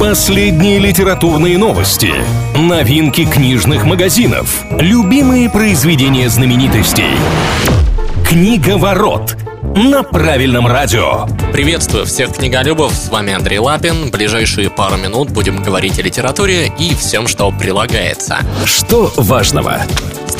Последние литературные новости, новинки книжных магазинов, любимые произведения знаменитостей. Книга ворот на правильном радио. Приветствую всех книголюбов, с вами Андрей Лапин. Ближайшие пару минут будем говорить о литературе и всем, что прилагается. Что важного?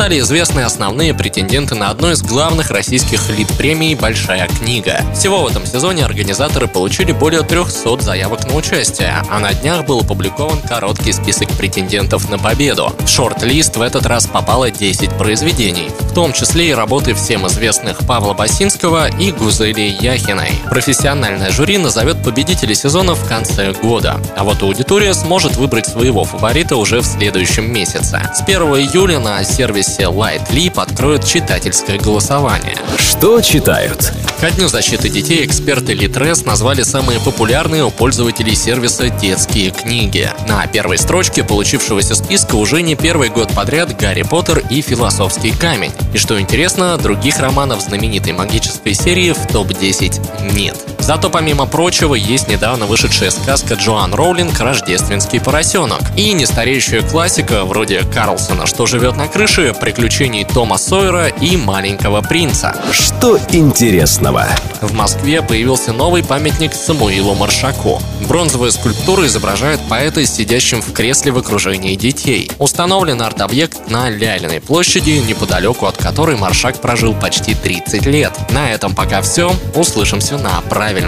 Стали известны основные претенденты на одну из главных российских лид-премий «Большая книга». Всего в этом сезоне организаторы получили более 300 заявок на участие, а на днях был опубликован короткий список претендентов на победу. В шорт-лист в этот раз попало 10 произведений, в том числе и работы всем известных Павла Басинского и Гузели Яхиной. Профессиональное жюри назовет победителей сезона в конце года, а вот аудитория сможет выбрать своего фаворита уже в следующем месяце. С 1 июля на сервисе сервисе LightLeap откроют читательское голосование. Что читают? Ко Дню защиты детей эксперты Литрес назвали самые популярные у пользователей сервиса детские книги. На первой строчке получившегося списка уже не первый год подряд «Гарри Поттер» и «Философский камень». И что интересно, других романов знаменитой магической серии в топ-10 нет. Зато, помимо прочего, есть недавно вышедшая сказка Джоан Роулинг «Рождественский поросенок» и нестареющая классика вроде Карлсона «Что живет на крыше», приключений Тома Сойера и маленького принца. Что интересного? В Москве появился новый памятник Самуилу Маршаку. Бронзовая скульптура изображает поэта, сидящим в кресле в окружении детей. Установлен арт-объект на Лялиной площади, неподалеку от которой Маршак прожил почти 30 лет. На этом пока все. Услышимся на правильном.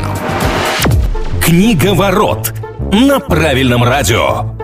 Книга ворот на правильном радио.